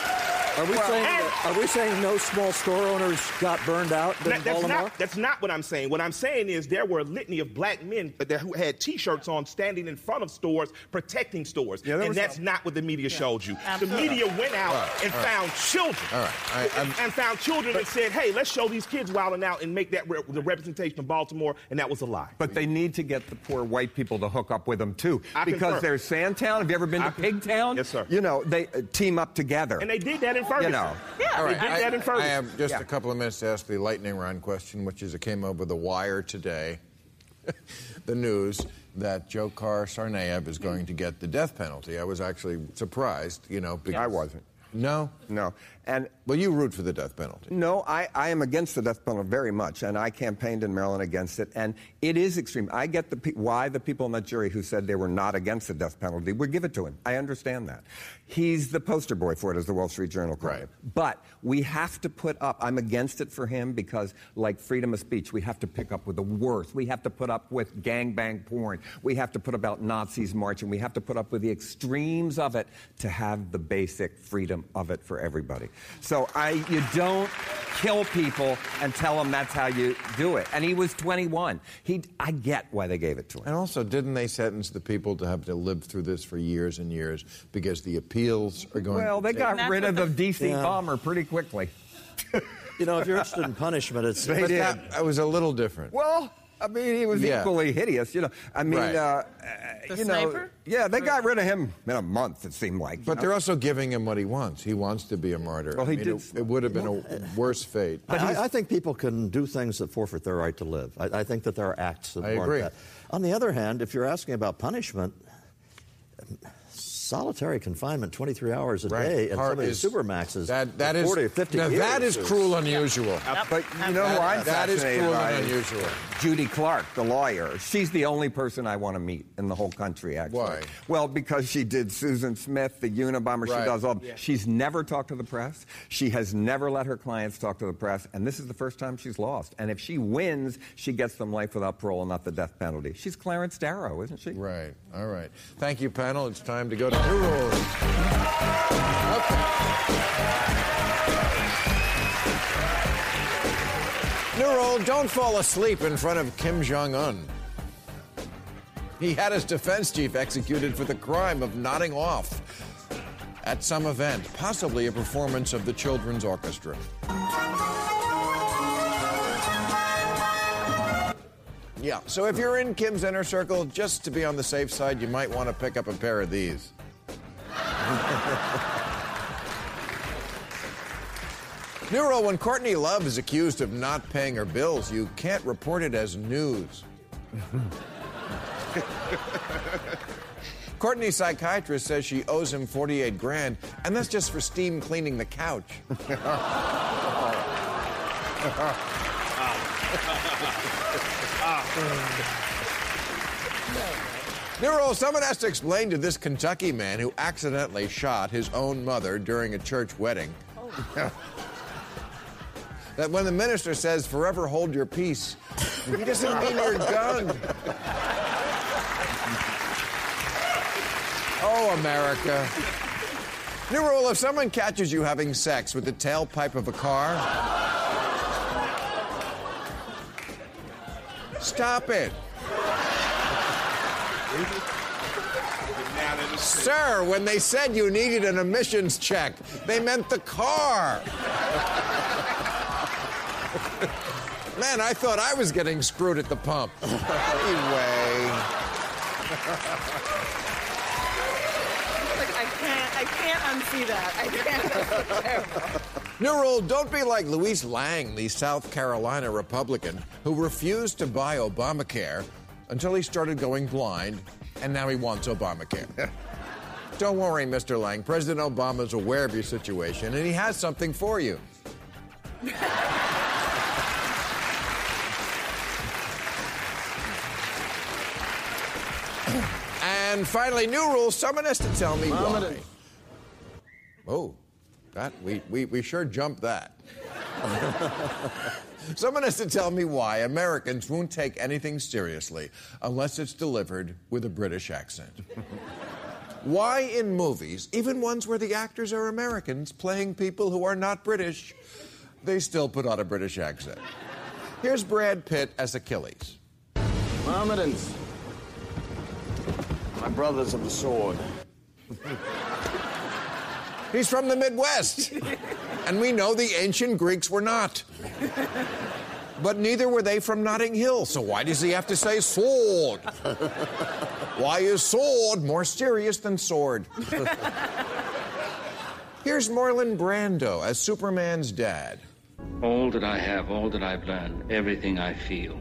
are we saying and- are we saying no small store owners got burned out in That- that's Baltimore? not, that's not what I'm saying. What I'm saying is there were a litany of black men that who had T-shirts on, standing in front of stores, protecting stores, Yeah, and was that's not what the media showed you. Absolutely. The media went out All right, and all right. found children, All right, I- I'm- and found children that said, "Hey, let's show these kids wilding out and make that re- the representation of Baltimore," and that was a lie. But they need to get the poor white people to hook up with them too, I because concur. there's Sandtown. Have you ever been to I con- Pigtown? Yes, sir. You know they uh, team up together. and they did that in Ferguson. know. yeah, All right, they did I, that in Ferguson. I have just Yeah. a couple of minutes to ask the lightning round question, which is it came over the wire today. *laughs* the news that Dzhokhar Tsarnaev is going to get the death penalty. I was actually surprised, you know. Because, I wasn't. No, No, and well, you root for the death penalty. No, I, I am against the death penalty very much, and I campaigned in Maryland against it, and it is extreme. I get the pe- why the people on that jury who said they were not against the death penalty would give it to him. I understand that. He's the poster boy for it, as the Wall Street Journal called Right. But we have to put up. I'm against it for him because, like freedom of speech, we have to pick up with the worst. We have to put up with gangbang porn. We have to put about Nazis marching. We have to put up with the extremes of it to have the basic freedom of it for everybody. So I, you don't kill people and tell them that's how you do it. And he was 21. He, I get why they gave it to him. And also, didn't they sentence the people to have to live through this for years and years because the appeals are going? Well, they to got rid of the the- DC Yeah. bomber pretty quickly. You know, if you're interested in punishment, it's They But did. that, that was a little different. Well, I mean, he was Yeah. equally hideous. You know, I mean, Right. uh, The you know, sniper? yeah, they got rid of him in a month. It seemed like. But you they're also giving him what he wants. He wants to be a martyr. Well, he I mean, did- It, it would have been a worse fate. I, I think people can do things that forfeit their right to live. I, I think that there are acts that I warrant agree. that. On the other hand, if you're asking about punishment, solitary confinement, 23 hours a Right. day, and Part some of these supermaxes, That, that for is 40 or 50 now years. that is cruel unusual. But you know who I'm That is cruel and unusual. Judy Clarke, the lawyer. She's the only person I want to meet in the whole country, actually. Why? Well, because she did Susan Smith, the Unabomber. Right. She does all. She's never talked to the press. She has never let her clients talk to the press, and this is the first time she's lost. And if she wins, she gets them life without parole and not the death penalty. She's Clarence Darrow, isn't she? Right. All right. Thank you, panel. It's time to go to New Rules. Okay. Don't fall asleep in front of Kim Jong un. He had his defense chief executed for the crime of nodding off at some event, possibly a performance of the Children's Orchestra. Yeah, so if you're in Kim's inner circle, just to be on the safe side, you might want to pick up a pair of these. New rule when Courtney Love is accused of not paying her bills, you can't report it as news. *laughs* Courtney's psychiatrist says she owes him 48 grand, and that's just for steam cleaning the couch. *laughs* New rule, someone has to explain to this Kentucky man who accidentally shot his own mother during a church wedding that when the minister says, forever hold your peace, he doesn't mean your gun. Oh, America. New rule if someone catches you having sex with the tailpipe of a car, stop it. Sir, when they said you needed an emissions check, they meant the car. *laughs* Man, I thought I was getting screwed at the pump. *laughs* anyway. Like, I can't, I can't unsee that. I can't. So. New rule don't be like Luis Lang, the South Carolina Republican, who refused to buy Obamacare until he started going blind, and now he wants Obamacare. *laughs* don't worry, Mr. Lang. President Obama's aware of your situation, and he has something for you. And finally, new rule someone has to tell me why. Oh, that we, we, we sure jumped that. *laughs* Someone has to tell me why Americans won't take anything seriously unless it's delivered with a British accent. *laughs* why in movies, even ones where the actors are Americans playing people who are not British, they still put on a British accent. Here's Brad Pitt as Achilles. Myrmidons, my brothers of the sword. He's from the Midwest. and we know the ancient Greeks were not. But neither were they from Notting Hill, so why does he have to say sword? why is sword more serious than sword? Here's Marlon Brando as Superman's dad. All that I have, all that I've learned, everything I feel.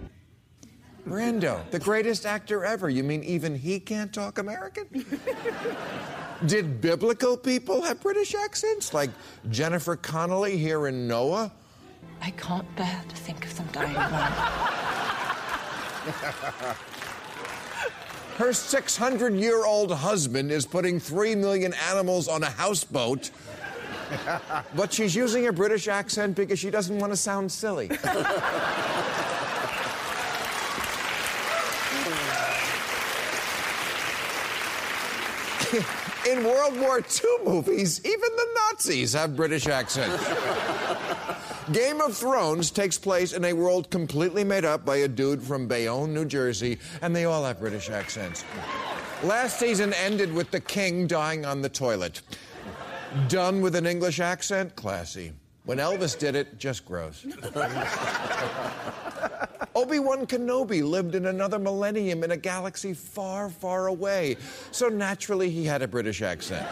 Brando, the greatest actor ever. You mean even he can't talk American? *laughs* Did biblical people have British accents, like Jennifer Connelly here in Noah? I can't bear to think of them dying young. *laughs* Her 600 year old husband is putting 3 million animals on a houseboat, *laughs* but she's using a British accent because she doesn't want to sound silly. In World War II movies, even the Nazis have British accents. Game of Thrones takes place in a world completely made up by a dude from Bayonne, New Jersey, and they all have British accents. Last season ended with the king dying on the toilet. Done with an English accent? Classy. When Elvis did it, just gross. *laughs* Obi Wan Kenobi lived in another millennium in a galaxy far, far away, so naturally he had a British accent.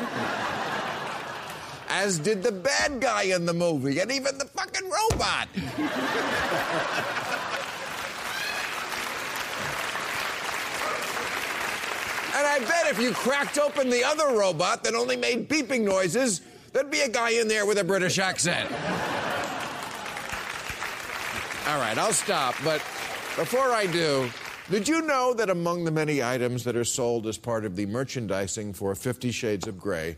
As did the bad guy in the movie, and even the fucking robot. And I bet if you cracked open the other robot that only made beeping noises, there'd be a guy in there with a British accent. All right, I'll stop, but before I do, did you know that among the many items that are sold as part of the merchandising for Fifty Shades of Grey,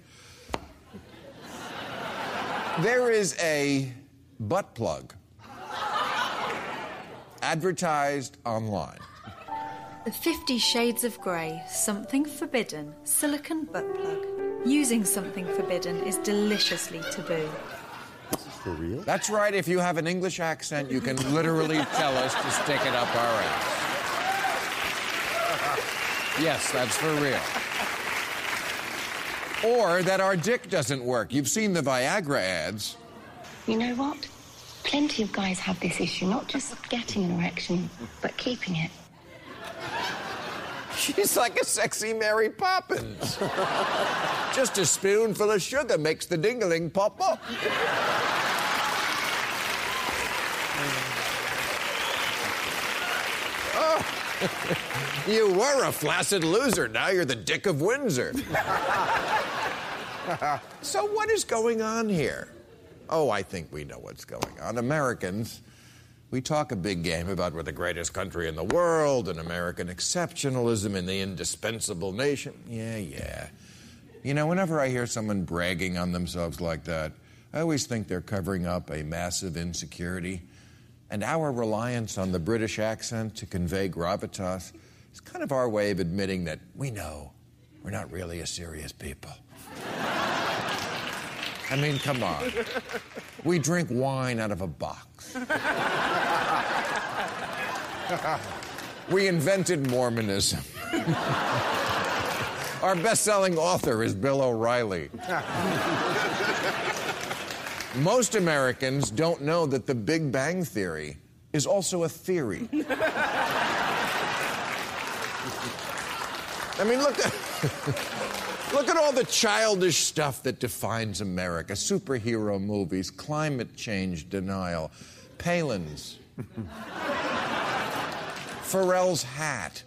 there is a butt plug advertised online. The Fifty Shades of Grey, something forbidden, silicon butt plug. Using something forbidden is deliciously taboo. For real? That's right, if you have an English accent, you can literally *laughs* tell us to stick it up our ass. Yes, that's for real. Or that our dick doesn't work. You've seen the Viagra ads. You know what? Plenty of guys have this issue, not just getting an erection, but keeping it. She's like a sexy Mary Poppins. *laughs* Just a spoonful of sugar makes the dingling pop up. You were a flaccid loser. Now you're the Dick of Windsor. *laughs* so, what is going on here? Oh, I think we know what's going on. Americans, we talk a big game about we're the greatest country in the world and American exceptionalism and the indispensable nation. Yeah, yeah. You know, whenever I hear someone bragging on themselves like that, I always think they're covering up a massive insecurity. And our reliance on the British accent to convey gravitas is kind of our way of admitting that we know we're not really a serious people. I mean, come on. We drink wine out of a box. we invented Mormonism. Our best selling author is Bill O'Reilly. Most Americans don't know that the Big Bang Theory is also a theory. *laughs* I mean, look at, look at all the childish stuff that defines America superhero movies, climate change denial, Palin's, Pharrell's hat,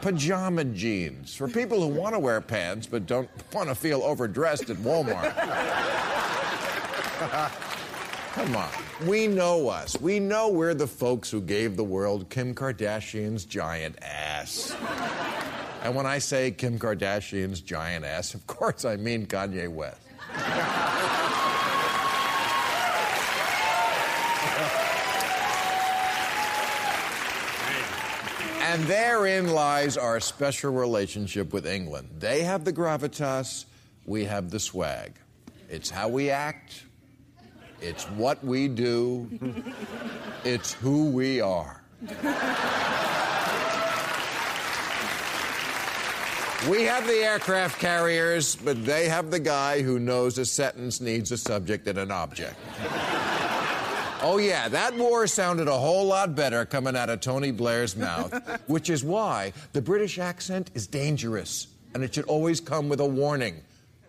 pajama jeans for people who want to wear pants but don't want to feel overdressed at Walmart. *laughs* Come on. We know us. We know we're the folks who gave the world Kim Kardashian's giant ass. And when I say Kim Kardashian's giant ass, of course I mean Kanye West. And therein lies our special relationship with England. They have the gravitas, we have the swag. It's how we act, it's what we do, it's who we are. We have the aircraft carriers, but they have the guy who knows a sentence needs a subject and an object. Oh, yeah, that war sounded a whole lot better coming out of Tony Blair's mouth, which is why the British accent is dangerous, and it should always come with a warning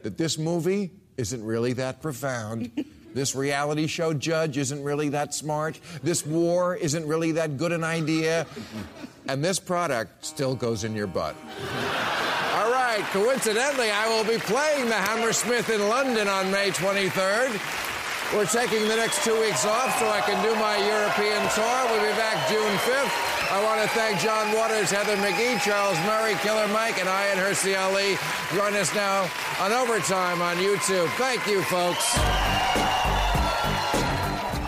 that this movie isn't really that profound. This reality show judge isn't really that smart. This war isn't really that good an idea. And this product still goes in your butt. All right, coincidentally, I will be playing the Hammersmith in London on May 23rd. We're taking the next two weeks off so I can do my European tour. We'll be back June 5th. I want to thank John Waters, Heather McGhee, Charles Murray, Killer Mike, and Ayaan Hirsi Ali. Join us now on Overtime on YouTube. Thank you, folks.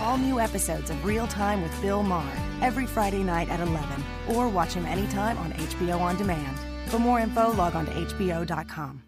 All new episodes of Real Time with Bill Maher every Friday night at 11, or watch him anytime on HBO On Demand. For more info, log on to HBO.com.